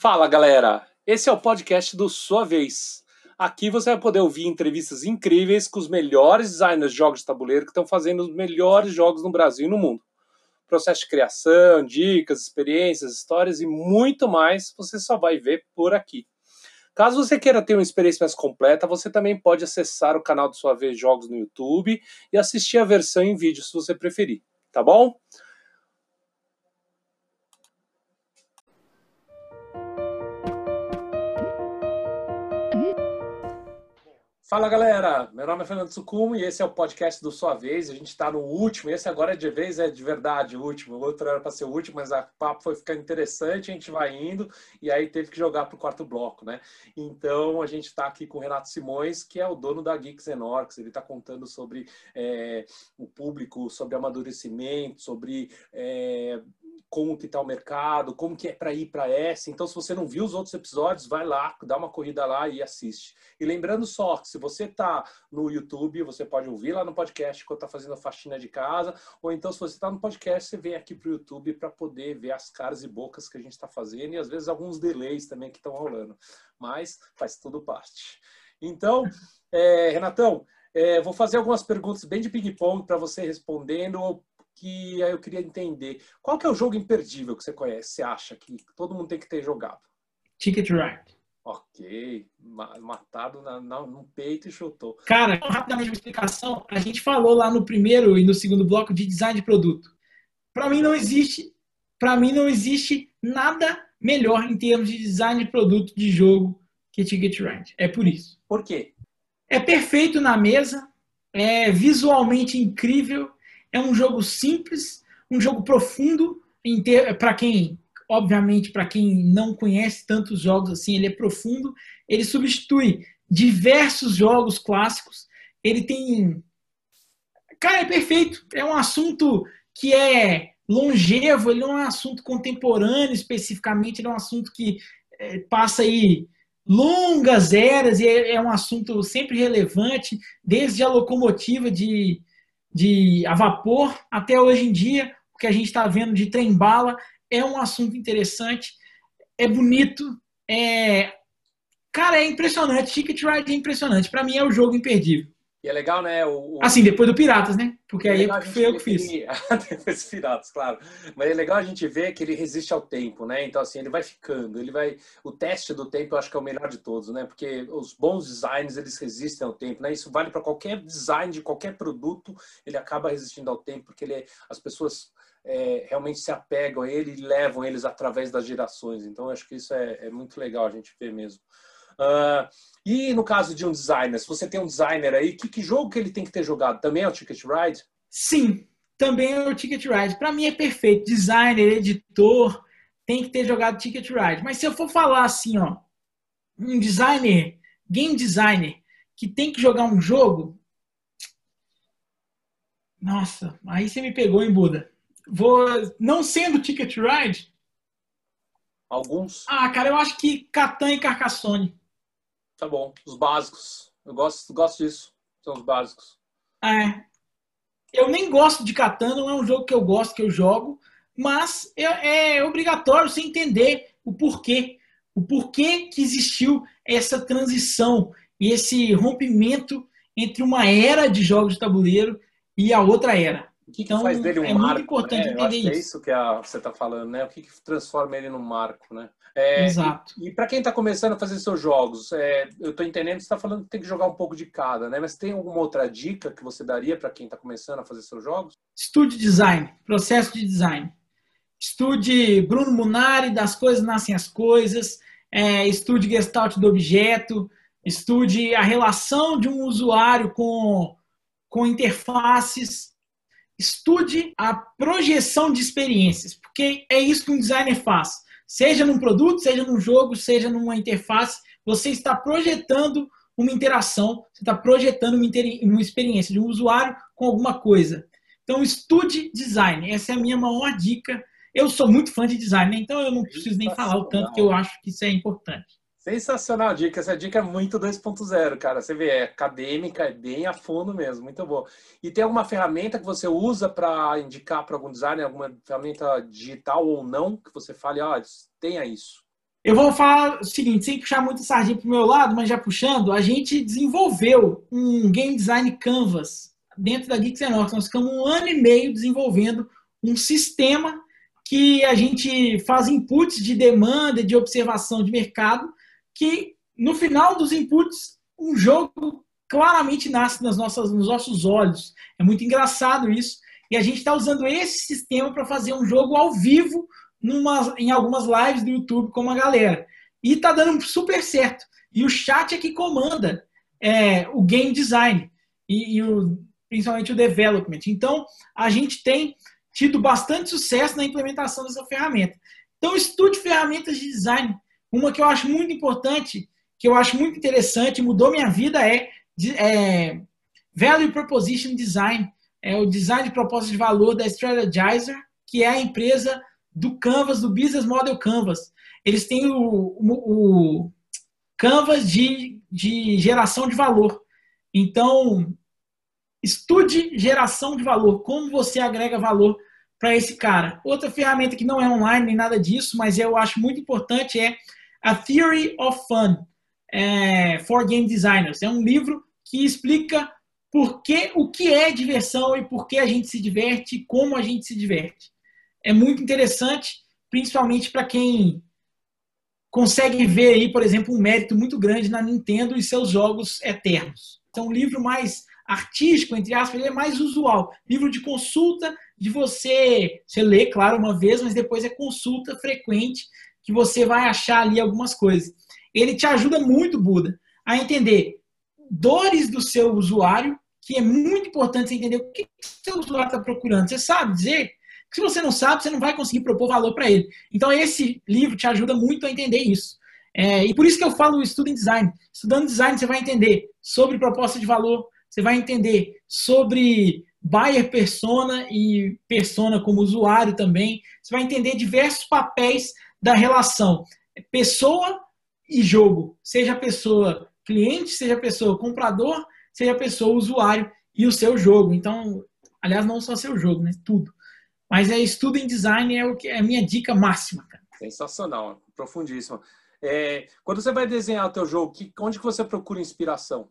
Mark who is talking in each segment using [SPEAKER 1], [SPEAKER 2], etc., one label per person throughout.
[SPEAKER 1] Fala galera, esse é o podcast do Sua Vez. Aqui você vai poder ouvir entrevistas incríveis com os melhores designers de jogos de tabuleiro que estão fazendo os melhores jogos no Brasil e no mundo. Processo de criação, dicas, experiências, histórias e muito mais você só vai ver por aqui. Caso você queira ter uma experiência mais completa, você também pode acessar o canal do Sua Vez Jogos no YouTube e assistir a versão em vídeo se você preferir, tá bom? Fala galera, meu nome é Fernando Sucumo e esse é o podcast do Sua Vez. A gente está no último, esse agora é de vez, é de verdade o último. O outro era para ser o último, mas o papo foi ficando interessante, a gente vai indo e aí teve que jogar para o quarto bloco, né? Então a gente está aqui com o Renato Simões, que é o dono da Geeks Orcs. Ele está contando sobre é, o público, sobre amadurecimento, sobre é, como que está o mercado, como que é para ir para essa. Então, se você não viu os outros episódios, vai lá, dá uma corrida lá e assiste. E lembrando só que se você está no YouTube, você pode ouvir lá no podcast quando está fazendo a faxina de casa, ou então se você está no podcast, você vem aqui para o YouTube para poder ver as caras e bocas que a gente está fazendo e às vezes alguns delays também que estão rolando. Mas faz tudo parte. Então, é, Renatão, é, vou fazer algumas perguntas bem de ping-pong para você respondendo que eu queria entender. Qual que é o jogo imperdível que você conhece, você acha que todo mundo tem que ter jogado?
[SPEAKER 2] Ticket Ride.
[SPEAKER 1] Ok, matado na, na, no peito e chutou.
[SPEAKER 2] Cara, rapidamente uma explicação. A gente falou lá no primeiro e no segundo bloco de design de produto. Para mim não existe, para mim não existe nada melhor em termos de design de produto de jogo que Ticket Ride. É por isso.
[SPEAKER 1] Por quê?
[SPEAKER 2] É perfeito na mesa, é visualmente incrível, é um jogo simples, um jogo profundo, para quem, obviamente, para quem não conhece tantos jogos assim, ele é profundo. Ele substitui diversos jogos clássicos. Ele tem. Cara, é perfeito. É um assunto que é longevo, ele não é um assunto contemporâneo especificamente, ele é um assunto que é, passa aí longas eras e é, é, um assunto sempre relevante, desde a locomotiva de, de a vapor até hoje em dia, o que a gente está vendo de trem-bala é um assunto interessante, é bonito, é. Cara, é impressionante. Ticket Ride é impressionante. Para mim é o jogo imperdível.
[SPEAKER 1] E é legal, né? O,
[SPEAKER 2] o... Assim, depois do Piratas, né? Porque é aí foi eu que fiz.
[SPEAKER 1] depois do Piratas, claro. Mas é legal a gente ver que ele resiste ao tempo, né? Então, assim, ele vai ficando, ele vai. O teste do tempo eu acho que é o melhor de todos, né? Porque os bons designs, eles resistem ao tempo, né? Isso vale para qualquer design de qualquer produto, ele acaba resistindo ao tempo, porque ele, é, as pessoas é, realmente se apegam a ele e levam eles através das gerações. Então, eu acho que isso é, é muito legal a gente ver mesmo. Uh, e no caso de um designer, se você tem um designer aí, que, que jogo que ele tem que ter jogado? Também é o Ticket Ride?
[SPEAKER 2] Sim, também é o Ticket Ride. Para mim é perfeito. Designer, editor, tem que ter jogado Ticket Ride. Mas se eu for falar assim, ó, um designer, game designer, que tem que jogar um jogo, nossa, aí você me pegou em Buda. Vou, não sendo Ticket Ride.
[SPEAKER 1] Alguns?
[SPEAKER 2] Ah, cara, eu acho que Catan e Carcassonne.
[SPEAKER 1] Tá bom. Os básicos. Eu gosto, gosto disso. São os básicos.
[SPEAKER 2] É. Eu nem gosto de Catan, não é um jogo que eu gosto, que eu jogo, mas é, é obrigatório você entender o porquê. O porquê que existiu essa transição e esse rompimento entre uma era de jogos de tabuleiro e a outra era.
[SPEAKER 1] O que, que então, faz dele um é marco? Muito importante né? entender isso. é isso que a, você está falando, né? O que, que transforma ele num marco, né?
[SPEAKER 2] É, Exato.
[SPEAKER 1] E, e para quem está começando a fazer seus jogos, é, eu estou entendendo que você está falando que tem que jogar um pouco de cada, né? Mas tem alguma outra dica que você daria para quem está começando a fazer seus jogos?
[SPEAKER 2] Estude design, processo de design. Estude Bruno Munari, das coisas nascem as coisas. É, estude Gestalt do objeto. Estude a relação de um usuário com, com interfaces estude a projeção de experiências, porque é isso que um designer faz. Seja num produto, seja num jogo, seja numa interface, você está projetando uma interação, você está projetando uma, uma experiência de um usuário com alguma coisa. Então, estude design. Essa é a minha maior dica. Eu sou muito fã de design, né? então eu não preciso nem falar o tanto que eu acho que isso é importante.
[SPEAKER 1] Sensacional dica. Essa dica é muito 2.0, cara. Você vê, é acadêmica, é bem a fundo mesmo. Muito bom. E tem alguma ferramenta que você usa para indicar para algum designer, alguma ferramenta digital ou não, que você fale, ah, tenha isso?
[SPEAKER 2] Eu vou falar o seguinte, sem puxar muito sardinha para o meu lado, mas já puxando, a gente desenvolveu um game design canvas dentro da Geeks Enox. Nós ficamos um ano e meio desenvolvendo um sistema que a gente faz inputs de demanda, de observação de mercado, que no final dos inputs, um jogo claramente nasce nas nossas, nos nossos olhos. É muito engraçado isso. E a gente está usando esse sistema para fazer um jogo ao vivo numa, em algumas lives do YouTube com a galera. E está dando super certo. E o chat é que comanda é, o game design e, e o, principalmente o development. Então, a gente tem tido bastante sucesso na implementação dessa ferramenta. Então, estude ferramentas de design. Uma que eu acho muito importante, que eu acho muito interessante, mudou minha vida, é, é Value Proposition Design. É o design de proposta de valor da Strategizer, que é a empresa do Canvas, do Business Model Canvas. Eles têm o, o, o Canvas de, de geração de valor. Então, estude geração de valor, como você agrega valor para esse cara. Outra ferramenta que não é online nem nada disso, mas eu acho muito importante é A Theory of Fun é, for Game Designers. É um livro que explica por que, o que é diversão e por que a gente se diverte e como a gente se diverte é muito interessante, principalmente para quem consegue ver aí, por exemplo, um mérito muito grande na Nintendo e seus jogos eternos. Então, um livro mais artístico, entre aspas, ele é mais usual. Livro de consulta, de você, você lê, claro, uma vez, mas depois é consulta frequente, que você vai achar ali algumas coisas. Ele te ajuda muito, Buda, a entender dores do seu usuário, que é muito importante você entender o que seu usuário está procurando. Você sabe dizer se você não sabe, você não vai conseguir propor valor para ele. Então, esse livro te ajuda muito a entender isso. É, e por isso que eu falo estudo em design. Estudando design, você vai entender sobre proposta de valor, você vai entender sobre buyer persona e persona como usuário também. Você vai entender diversos papéis da relação pessoa e jogo. Seja pessoa cliente, seja pessoa comprador, seja pessoa usuário e o seu jogo. Então, aliás, não só seu jogo, né? Tudo. Mas é estudo em design é, o que, é a minha dica máxima. Cara.
[SPEAKER 1] Sensacional, profundíssimo. É, quando você vai desenhar o teu jogo, que, onde que você procura inspiração?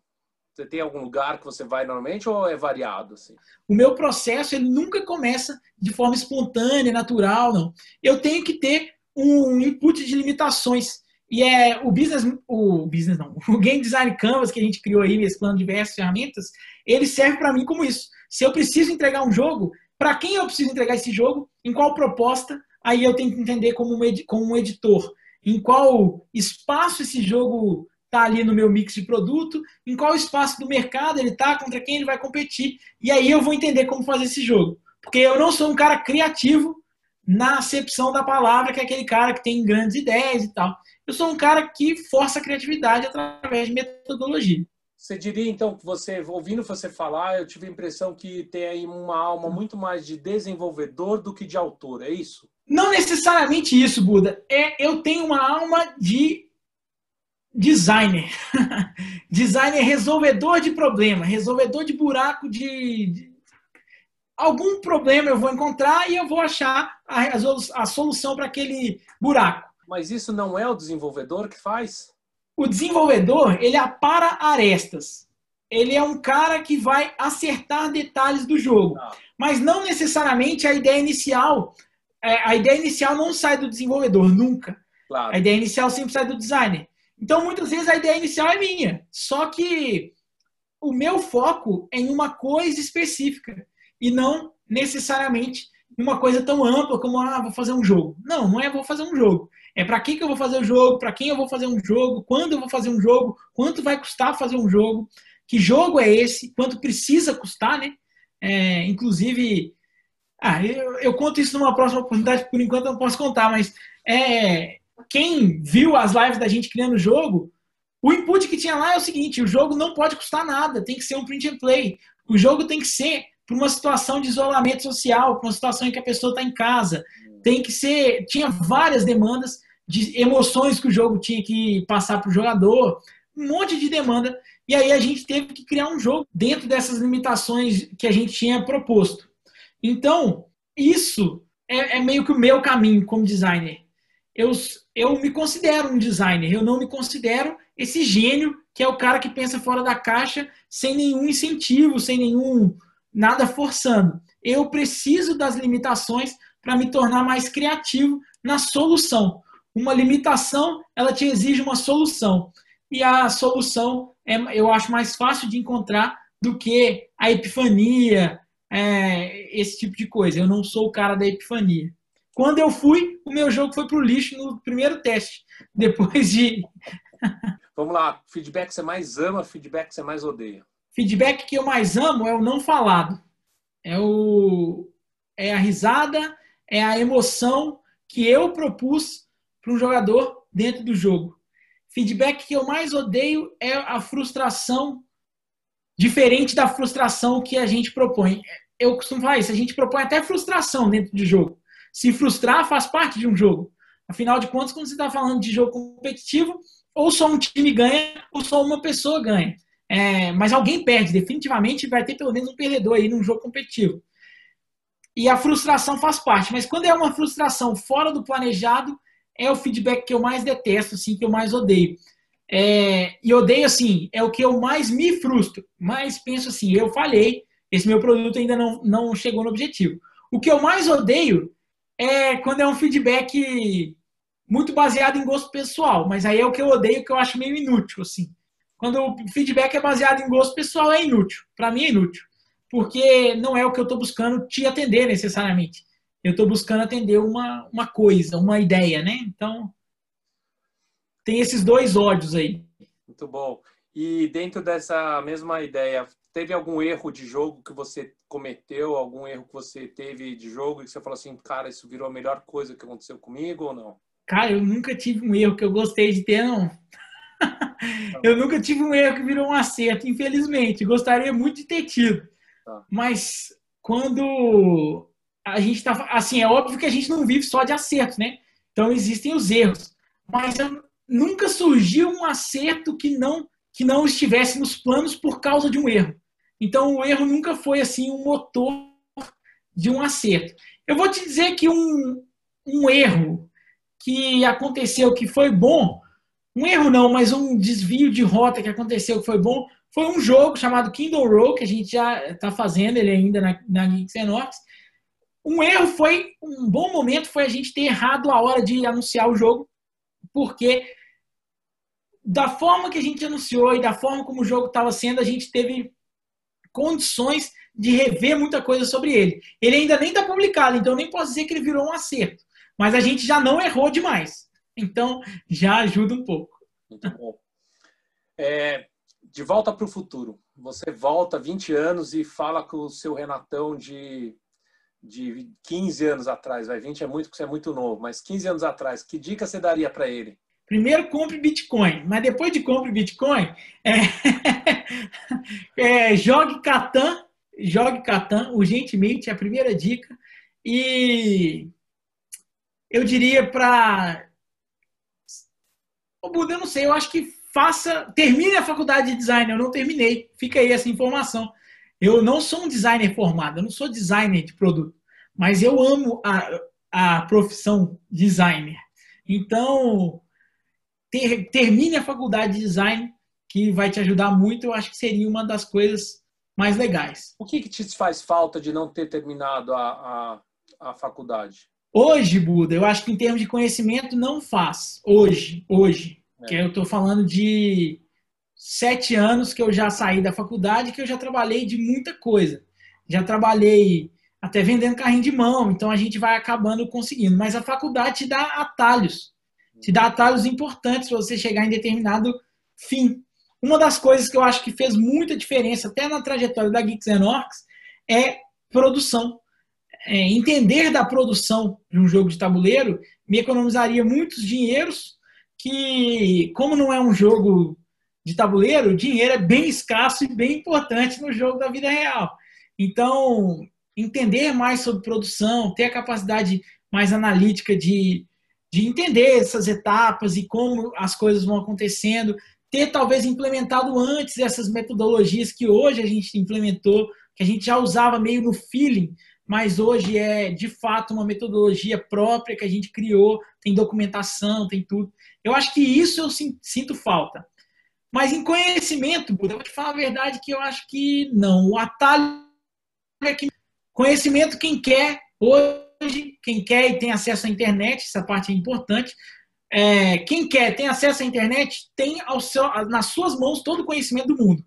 [SPEAKER 1] Você tem algum lugar que você vai normalmente ou é variado? Assim?
[SPEAKER 2] O meu processo ele nunca começa de forma espontânea, natural, não. Eu tenho que ter um input de limitações. E é o business, o business não, o game design canvas que a gente criou aí, mesclando diversas ferramentas, ele serve para mim como isso. Se eu preciso entregar um jogo, para quem eu preciso entregar esse jogo, em qual proposta, aí eu tenho que entender como um, como um editor, em qual espaço esse jogo está ali no meu mix de produto, em qual espaço do mercado ele está, contra quem ele vai competir, e aí eu vou entender como fazer esse jogo. Porque eu não sou um cara criativo na acepção da palavra, que é aquele cara que tem grandes ideias e tal. Eu sou um cara que força a criatividade através de metodologia.
[SPEAKER 1] Você diria, então, que você, ouvindo você falar, eu tive a impressão que tem aí uma alma muito mais de desenvolvedor do que de autor, é isso?
[SPEAKER 2] Não necessariamente isso, Buda. É, eu tenho uma alma de designer. designer resolvedor de problema, resolvedor de buraco de, de, Algum problema eu vou encontrar e eu vou achar a, a solução para aquele buraco.
[SPEAKER 1] Mas isso não é o desenvolvedor que faz?
[SPEAKER 2] O desenvolvedor, ele apara arestas. Ele é um cara que vai acertar detalhes do jogo. Ah. Mas não necessariamente a ideia inicial. É, a ideia inicial não sai do desenvolvedor, nunca. Claro. A ideia inicial sempre sai do designer. Então, muitas vezes, a ideia inicial é minha. Só que o meu foco é em uma coisa específica. E não necessariamente uma coisa tão ampla como, ah, vou fazer um jogo. Não, não é vou fazer um jogo. É para que, que eu vou fazer o jogo, para quem eu vou fazer um jogo, quando eu vou fazer um jogo, quanto vai custar fazer um jogo, que jogo é esse, quanto precisa custar, né? É, inclusive, ah, eu, eu, conto isso numa próxima oportunidade, por enquanto eu não posso contar, mas é, quem viu as lives da gente criando o jogo, o input que tinha lá é o seguinte: o jogo não pode custar nada, tem que ser um print and play. O jogo tem que ser para uma situação de isolamento social, para uma situação em que a pessoa está em casa. Tem que ser. Tinha várias demandas de emoções que o jogo tinha que passar para o jogador, um monte de demanda. E aí a gente teve que criar um jogo dentro dessas limitações que a gente tinha proposto. Então, isso é, é meio que o meu caminho como designer. Eu, eu me considero um designer, eu não me considero esse gênio que é o cara que pensa fora da caixa sem nenhum incentivo, sem nenhum nada forçando. Eu preciso das limitações para me tornar mais criativo na solução. Uma limitação, ela te exige uma solução. E a solução é, eu acho mais fácil de encontrar do que a epifania, é, esse tipo de coisa. Eu não sou o cara da epifania. Quando eu fui, o meu jogo foi para o lixo no primeiro teste. Depois de.
[SPEAKER 1] Vamos lá. Feedback você mais ama, feedback você mais odeia.
[SPEAKER 2] Feedback que eu mais amo é o não falado. É, o, é a risada, é a emoção que eu propus para um jogador dentro do jogo. Feedback que eu mais odeio é a frustração diferente da frustração que a gente propõe. Eu costumo falar isso, a gente propõe até frustração dentro de jogo. Se frustrar faz parte de um jogo. Afinal de contas, quando você está falando de jogo competitivo, ou só um time ganha, ou só uma pessoa ganha. É, mas alguém perde, definitivamente vai ter pelo menos um perdedor aí num jogo competitivo. E a frustração faz parte, mas quando é uma frustração fora do planejado, é o feedback que eu mais detesto, assim, que eu mais odeio. É, e odeio, assim, é o que eu mais me frustro. Mas penso assim, eu falhei, esse meu produto ainda não, não chegou no objetivo. O que eu mais odeio é quando é um feedback muito baseado em gosto pessoal, mas aí é o que eu odeio, que eu acho meio inútil, assim. Quando o feedback é baseado em gosto pessoal, é inútil. Para mim é inútil. Porque não é o que eu estou buscando te atender necessariamente. Eu estou buscando atender uma, uma coisa, uma ideia, né? Então, tem esses dois ódios aí.
[SPEAKER 1] Muito bom. E dentro dessa mesma ideia, teve algum erro de jogo que você cometeu, algum erro que você teve de jogo e que você falou assim, cara, isso virou a melhor coisa que aconteceu comigo ou não?
[SPEAKER 2] Cara, eu nunca tive um erro que eu gostei de ter, não. eu nunca tive um erro que virou um acerto, infelizmente. Gostaria muito de ter tido. Tá. Mas quando a gente tá. Assim, é óbvio que a gente não vive só de acertos, né? Então existem os erros. Mas nunca surgiu um acerto que não, que não estivesse nos planos por causa de um erro. Então o erro nunca foi assim um motor de um acerto. Eu vou te dizer que um, um erro que aconteceu que foi bom, um erro não, mas um desvio de rota que aconteceu que foi bom, foi um jogo chamado Kindle Row, que a gente já está fazendo, ele ainda na, na Geeks Um erro foi, um bom momento foi a gente ter errado a hora de anunciar o jogo, porque da forma que a gente anunciou e da forma como o jogo estava sendo, a gente teve condições de rever muita coisa sobre ele. Ele ainda nem está publicado, então nem posso dizer que ele virou um acerto mas a gente já não errou demais. Então, já ajuda um pouco.
[SPEAKER 1] Muito bom. É, de volta para o futuro. Você volta 20 anos e fala com o seu Renatão de, de 15 anos atrás. Vai, 20 é muito porque você é muito novo, mas 15 anos atrás, que dica você daria para ele?
[SPEAKER 2] Primeiro, compre Bitcoin, mas depois de compre Bitcoin, é, é, jogue Catan, jogue Catan urgentemente, é a primeira dica. E eu diria para. O Buda, eu não sei, eu acho que faça. Termine a faculdade de design, eu não terminei. Fica aí essa informação. Eu não sou um designer formado, eu não sou designer de produto, mas eu amo a, a profissão designer. Então, ter, termine a faculdade de design, que vai te ajudar muito, eu acho que seria uma das coisas mais legais.
[SPEAKER 1] O que, que te faz falta de não ter terminado a, a, a faculdade?
[SPEAKER 2] Hoje, Buda, eu acho que em termos de conhecimento não faz. Hoje, hoje. É. Que eu estou falando de sete anos que eu já saí da faculdade, que eu já trabalhei de muita coisa. Já trabalhei até vendendo carrinho de mão, então a gente vai acabando conseguindo. Mas a faculdade te dá atalhos, te dá atalhos importantes para você chegar em determinado fim. Uma das coisas que eu acho que fez muita diferença, até na trajetória da Geeks and Orcs, é produção é, entender da produção de um jogo de tabuleiro me economizaria muitos dinheiros que, como não é um jogo de tabuleiro, o dinheiro é bem escasso e bem importante no jogo da vida real. Então, entender mais sobre produção, ter a capacidade mais analítica de, de entender essas etapas e como as coisas vão acontecendo, ter talvez implementado antes essas metodologias que hoje a gente implementou, que a gente já usava meio no feeling, mas hoje é de fato uma metodologia própria que a gente criou, tem documentação, tem tudo. Eu acho que isso eu sinto falta. Mas em conhecimento, Buda, eu vou te falar a verdade que eu acho que não. O atalho é que conhecimento quem quer hoje, quem quer e tem acesso à internet, essa parte é importante. É, quem quer tem acesso à internet tem ao seu, nas suas mãos todo o conhecimento do mundo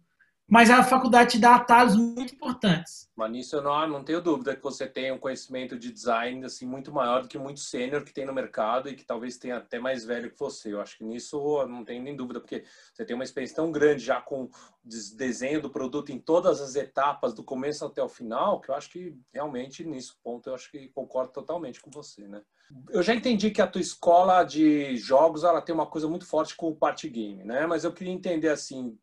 [SPEAKER 2] mas a faculdade te dá atalhos muito importantes.
[SPEAKER 1] Mas nisso eu não, não tenho dúvida que você tem um conhecimento de design assim muito maior do que muito sênior que tem no mercado e que talvez tenha até mais velho que você. Eu acho que nisso não tem nem dúvida, porque você tem uma experiência tão grande já com desenho do produto em todas as etapas, do começo até o final, que eu acho que realmente nisso ponto eu acho que concordo totalmente com você, né? Eu já entendi que a tua escola de jogos ela tem uma coisa muito forte com o party game, né? Mas eu queria entender assim,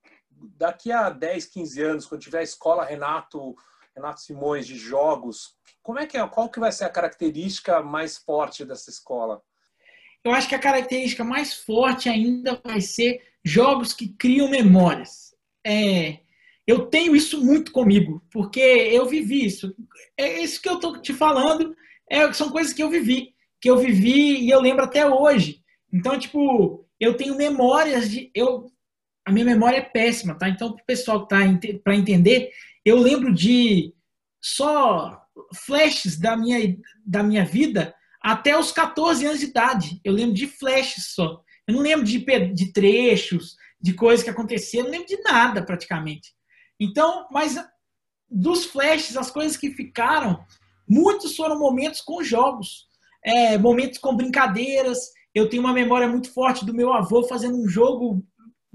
[SPEAKER 1] daqui a 10, 15 anos, quando tiver a escola Renato, Renato Simões de jogos, como é que é? Qual que vai ser a característica mais forte dessa escola?
[SPEAKER 2] Eu acho que a característica mais forte ainda vai ser jogos que criam memórias. É, eu tenho isso muito comigo, porque eu vivi isso. É isso que eu estou te falando, é, são coisas que eu vivi, que eu vivi e eu lembro até hoje. Então, tipo, eu tenho memórias de. Eu a minha memória é péssima, tá? Então, para o pessoal que tá para entender, eu lembro de só flashes da minha, da minha vida até os 14 anos de idade. Eu lembro de flashes só. Eu não lembro de, de trechos, de coisas que aconteceram, não lembro de nada praticamente. Então, mas dos flashes, as coisas que ficaram, muitos foram momentos com jogos, é, momentos com brincadeiras. Eu tenho uma memória muito forte do meu avô fazendo um jogo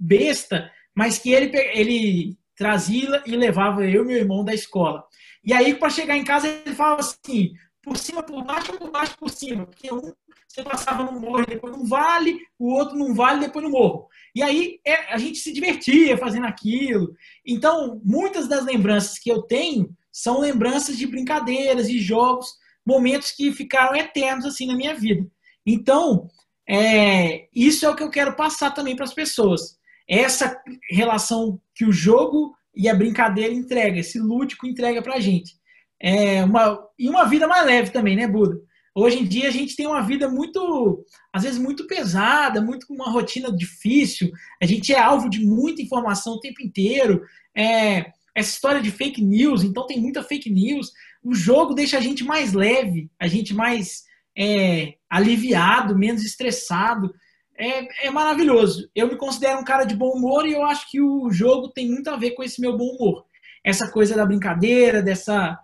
[SPEAKER 2] besta, mas que ele, ele trazia e levava eu e meu irmão da escola. E aí, para chegar em casa, ele falava assim: por cima, por baixo, por baixo, por cima. Porque um você passava no morro, depois no vale, o outro num vale, depois no morro. E aí é, a gente se divertia fazendo aquilo. Então, muitas das lembranças que eu tenho são lembranças de brincadeiras, de jogos, momentos que ficaram eternos assim na minha vida. Então, é, isso é o que eu quero passar também para as pessoas essa relação que o jogo e a brincadeira entrega, esse lúdico entrega pra gente. É uma, e uma vida mais leve também, né, Buda? Hoje em dia a gente tem uma vida muito, às vezes muito pesada, muito com uma rotina difícil. A gente é alvo de muita informação o tempo inteiro. É, essa história de fake news, então tem muita fake news. O jogo deixa a gente mais leve, a gente mais é, aliviado, menos estressado é, é maravilhoso. Eu me considero um cara de bom humor e eu acho que o jogo tem muito a ver com esse meu bom humor. Essa coisa da brincadeira, dessa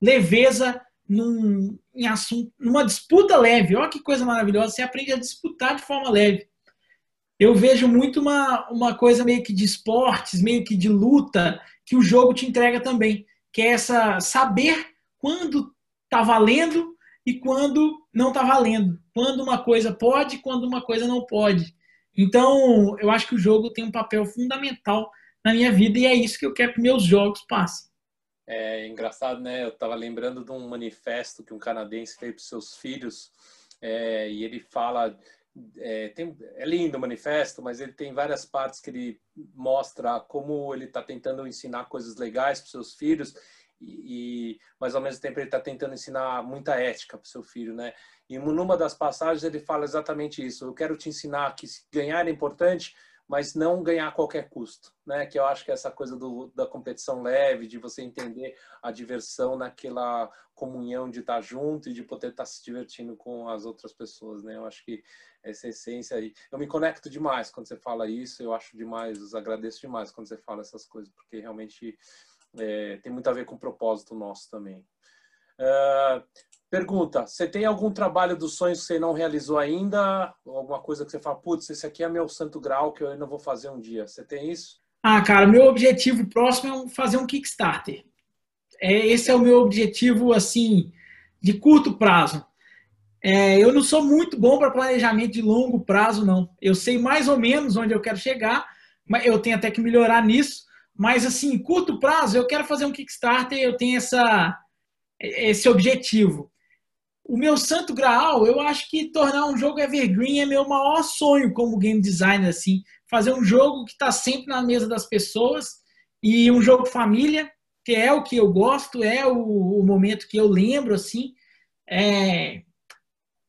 [SPEAKER 2] leveza num, em assunto, numa disputa leve. Olha que coisa maravilhosa, você aprende a disputar de forma leve. Eu vejo muito uma, uma coisa meio que de esportes, meio que de luta, que o jogo te entrega também, que é essa saber quando tá valendo e quando não está valendo. Quando uma coisa pode, quando uma coisa não pode. Então, eu acho que o jogo tem um papel fundamental na minha vida e é isso que eu quero que meus jogos passem.
[SPEAKER 1] É engraçado, né? Eu estava lembrando de um manifesto que um canadense fez para seus filhos é, e ele fala é, tem, é lindo o manifesto, mas ele tem várias partes que ele mostra como ele está tentando ensinar coisas legais para seus filhos e, mas ao mesmo tempo ele está tentando ensinar muita ética para o seu filho, né? E numa das passagens ele fala exatamente isso. Eu quero te ensinar que ganhar é importante, mas não ganhar a qualquer custo, né? Que eu acho que é essa coisa do, da competição leve, de você entender a diversão naquela comunhão de estar junto e de poder estar se divertindo com as outras pessoas, né? Eu acho que essa essência aí. Eu me conecto demais quando você fala isso, eu acho demais, agradeço demais quando você fala essas coisas, porque realmente é, tem muito a ver com o propósito nosso também. Uh, pergunta: você tem algum trabalho dos sonhos que você não realizou ainda? Alguma coisa que você fala, putz, esse aqui é meu santo grau que eu ainda vou fazer um dia? Você tem isso?
[SPEAKER 2] Ah, cara, meu objetivo próximo é fazer um Kickstarter. É, esse é o meu objetivo, assim, de curto prazo. É, eu não sou muito bom para planejamento de longo prazo, não. Eu sei mais ou menos onde eu quero chegar, mas eu tenho até que melhorar nisso. Mas, assim, curto prazo, eu quero fazer um Kickstarter, eu tenho essa, esse objetivo. O meu santo graal, eu acho que tornar um jogo evergreen é meu maior sonho como game designer, assim. Fazer um jogo que está sempre na mesa das pessoas e um jogo família, que é o que eu gosto, é o, o momento que eu lembro, assim. É...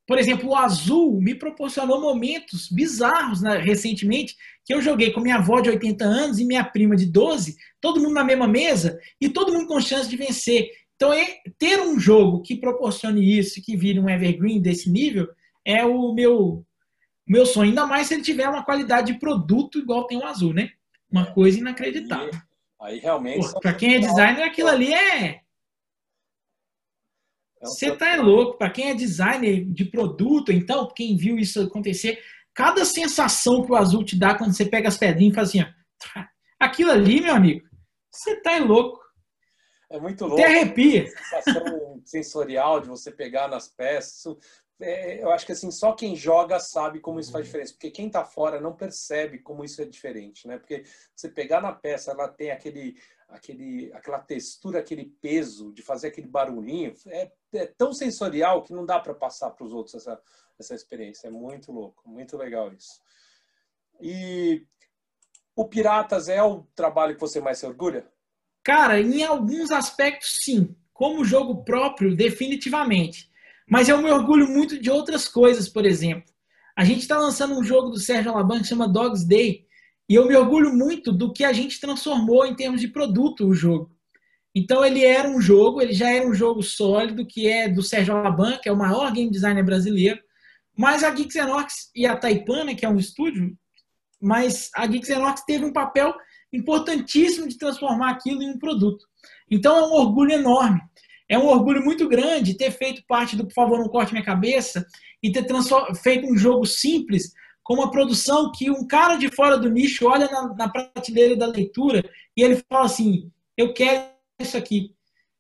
[SPEAKER 2] Por exemplo, o azul me proporcionou momentos bizarros né, recentemente, que eu joguei com minha avó de 80 anos e minha prima de 12, todo mundo na mesma mesa e todo mundo com chance de vencer. Então, é, ter um jogo que proporcione isso, que vire um evergreen desse nível, é o meu meu sonho. Ainda mais se ele tiver uma qualidade de produto igual tem o azul, né? Uma coisa inacreditável.
[SPEAKER 1] Aí, aí realmente.
[SPEAKER 2] Para quem é designer, aquilo ali é. Você tá é louco. Para quem é designer de produto, então, quem viu isso acontecer, cada sensação que o azul te dá quando você pega as pedrinhas e faz assim, ó, aquilo ali, meu amigo, você tá é louco.
[SPEAKER 1] É muito louco.
[SPEAKER 2] Até arrepia.
[SPEAKER 1] sensação sensorial de você pegar nas peças. É, eu acho que assim, só quem joga sabe como isso faz uhum. diferença, porque quem está fora não percebe como isso é diferente, né? Porque você pegar na peça, ela tem aquele, aquele, aquela textura, aquele peso de fazer aquele barulhinho, é, é tão sensorial que não dá para passar para os outros essa, essa experiência. É muito louco, muito legal isso. E o Piratas é o trabalho que você mais se orgulha?
[SPEAKER 2] Cara, em alguns aspectos, sim. Como jogo próprio, definitivamente. Mas eu me orgulho muito de outras coisas, por exemplo. A gente está lançando um jogo do Sérgio Alaban que chama Dogs Day. E eu me orgulho muito do que a gente transformou em termos de produto o jogo. Então ele era um jogo, ele já era um jogo sólido, que é do Sérgio Alaban, que é o maior game designer brasileiro. Mas a Geeks e a Taipana, que é um estúdio, mas a Geeks teve um papel importantíssimo de transformar aquilo em um produto. Então é um orgulho enorme. É um orgulho muito grande ter feito parte do Por favor, não corte minha cabeça e ter feito um jogo simples com uma produção que um cara de fora do nicho olha na, na prateleira da leitura e ele fala assim: eu quero isso aqui.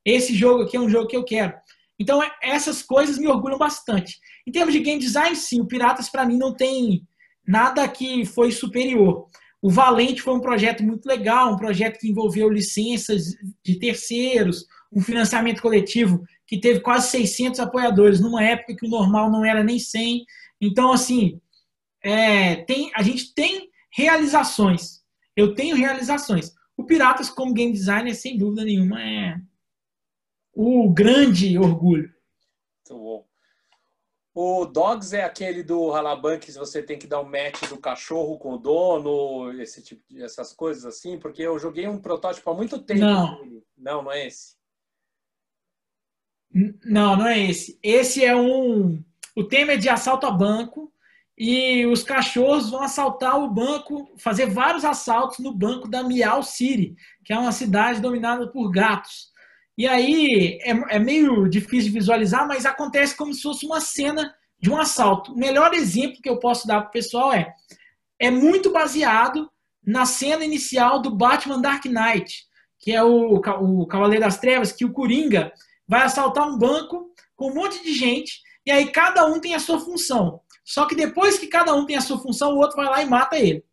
[SPEAKER 2] Esse jogo aqui é um jogo que eu quero. Então, é, essas coisas me orgulham bastante. Em termos de game design, sim, o Piratas para mim não tem nada que foi superior. O Valente foi um projeto muito legal, um projeto que envolveu licenças de terceiros, um financiamento coletivo que teve quase 600 apoiadores, numa época que o normal não era nem 100. Então, assim, é, tem, a gente tem realizações. Eu tenho realizações. O Piratas, como game designer, sem dúvida nenhuma, é o grande orgulho.
[SPEAKER 1] Muito bom. O Dogs é aquele do Halaban que você tem que dar o um match do cachorro com o dono, esse tipo de, essas coisas assim, porque eu joguei um protótipo há muito tempo.
[SPEAKER 2] Não,
[SPEAKER 1] não, não é esse.
[SPEAKER 2] Não, não é esse. Esse é um. O tema é de assalto a banco e os cachorros vão assaltar o banco, fazer vários assaltos no banco da Miao City, que é uma cidade dominada por gatos. E aí é, é meio difícil de visualizar, mas acontece como se fosse uma cena de um assalto. O melhor exemplo que eu posso dar para o pessoal é é muito baseado na cena inicial do Batman Dark Knight, que é o, o Cavaleiro das Trevas, que o Coringa vai assaltar um banco com um monte de gente, e aí cada um tem a sua função. Só que depois que cada um tem a sua função, o outro vai lá e mata ele.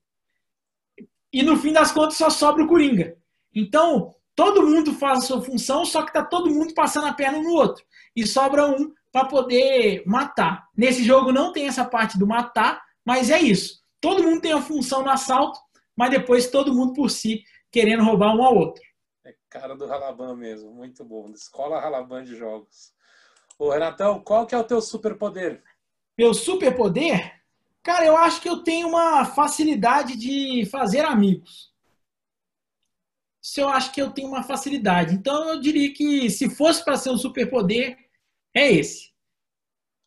[SPEAKER 2] E no fim das contas só sobra o Coringa. Então, todo mundo faz a sua função, só que tá todo mundo passando a perna no outro. E sobra um para poder matar. Nesse jogo não tem essa parte do matar, mas é isso. Todo mundo tem a função no assalto, mas depois todo mundo por si querendo roubar um ao outro.
[SPEAKER 1] Cara do Ralaban mesmo, muito bom. Escola Ralaban de jogos. Ô, Renatão, qual que é o teu superpoder?
[SPEAKER 2] Meu superpoder? Cara, eu acho que eu tenho uma facilidade de fazer amigos. Isso eu acho que eu tenho uma facilidade. Então eu diria que se fosse para ser um superpoder, é esse.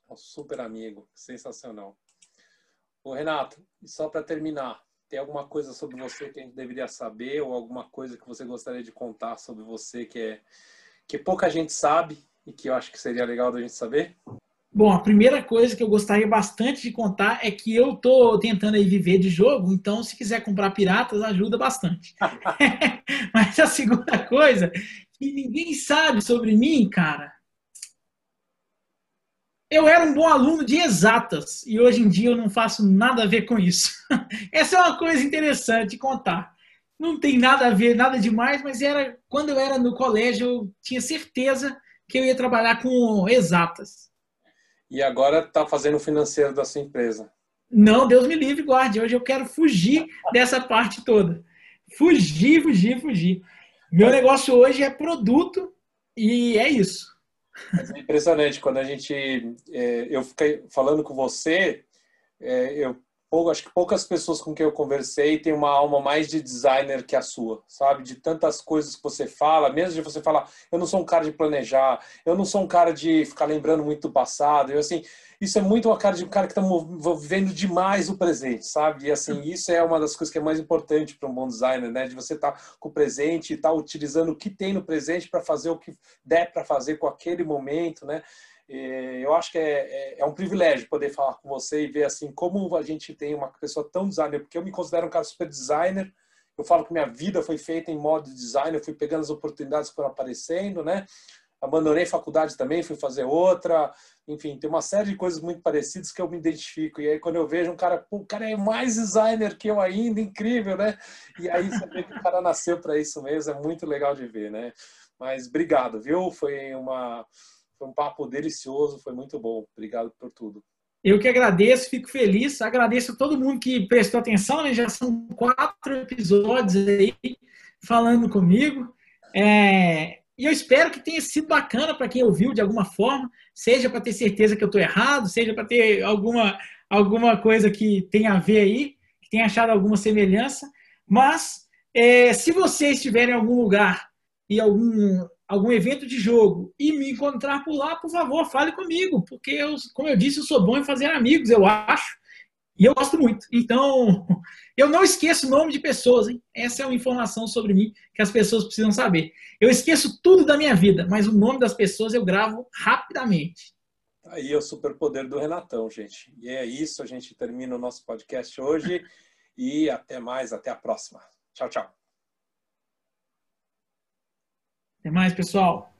[SPEAKER 1] Um super amigo, sensacional. Ô, Renato, só para terminar, tem alguma coisa sobre você que a gente deveria saber ou alguma coisa que você gostaria de contar sobre você que é que pouca gente sabe e que eu acho que seria legal da gente saber?
[SPEAKER 2] Bom, a primeira coisa que eu gostaria bastante de contar é que eu tô tentando aí viver de jogo, então se quiser comprar piratas ajuda bastante. Mas a segunda coisa que ninguém sabe sobre mim, cara, eu era um bom aluno de exatas e hoje em dia eu não faço nada a ver com isso. Essa é uma coisa interessante de contar. Não tem nada a ver, nada demais, mas era quando eu era no colégio eu tinha certeza que eu ia trabalhar com exatas.
[SPEAKER 1] E agora está fazendo o financeiro da sua empresa?
[SPEAKER 2] Não, Deus me livre, guarde. Hoje eu quero fugir dessa parte toda. Fugir, fugir, fugir. Meu negócio hoje é produto e é isso.
[SPEAKER 1] É impressionante quando a gente, é, eu fiquei falando com você, é, eu acho que poucas pessoas com quem eu conversei têm uma alma mais de designer que a sua, sabe? De tantas coisas que você fala, mesmo de você falar, eu não sou um cara de planejar, eu não sou um cara de ficar lembrando muito do passado, eu assim, isso é muito uma cara de um cara que está vivendo demais o presente, sabe? E assim, isso é uma das coisas que é mais importante para um bom designer, né? De você estar tá com o presente e estar tá utilizando o que tem no presente para fazer o que der para fazer com aquele momento, né? Eu acho que é, é, é, um privilégio poder falar com você e ver assim como a gente tem uma pessoa tão designer, porque eu me considero um cara super designer. Eu falo que minha vida foi feita em modo de design, eu fui pegando as oportunidades que foram aparecendo, né? Abandonei faculdade também, fui fazer outra. Enfim, tem uma série de coisas muito parecidas que eu me identifico. E aí, quando eu vejo um cara, o cara é mais designer que eu ainda, incrível, né? E aí vê que o cara nasceu para isso mesmo, é muito legal de ver, né? Mas obrigado, viu? Foi uma foi um papo delicioso, foi muito bom. Obrigado por tudo.
[SPEAKER 2] Eu que agradeço, fico feliz. Agradeço a todo mundo que prestou atenção, né? Já são quatro episódios aí falando comigo. É... E eu espero que tenha sido bacana para quem ouviu de alguma forma, seja para ter certeza que eu estou errado, seja para ter alguma, alguma coisa que tenha a ver aí, que tenha achado alguma semelhança. Mas é, se vocês estiverem em algum lugar e algum algum evento de jogo e me encontrar por lá, por favor, fale comigo, porque eu, como eu disse, eu sou bom em fazer amigos, eu acho, e eu gosto muito. Então, eu não esqueço o nome de pessoas, hein? Essa é uma informação sobre mim que as pessoas precisam saber. Eu esqueço tudo da minha vida, mas o nome das pessoas eu gravo rapidamente.
[SPEAKER 1] Aí é o superpoder do Renatão, gente. E é isso, a gente termina o nosso podcast hoje e até mais, até a próxima. Tchau, tchau.
[SPEAKER 2] Até mais, pessoal.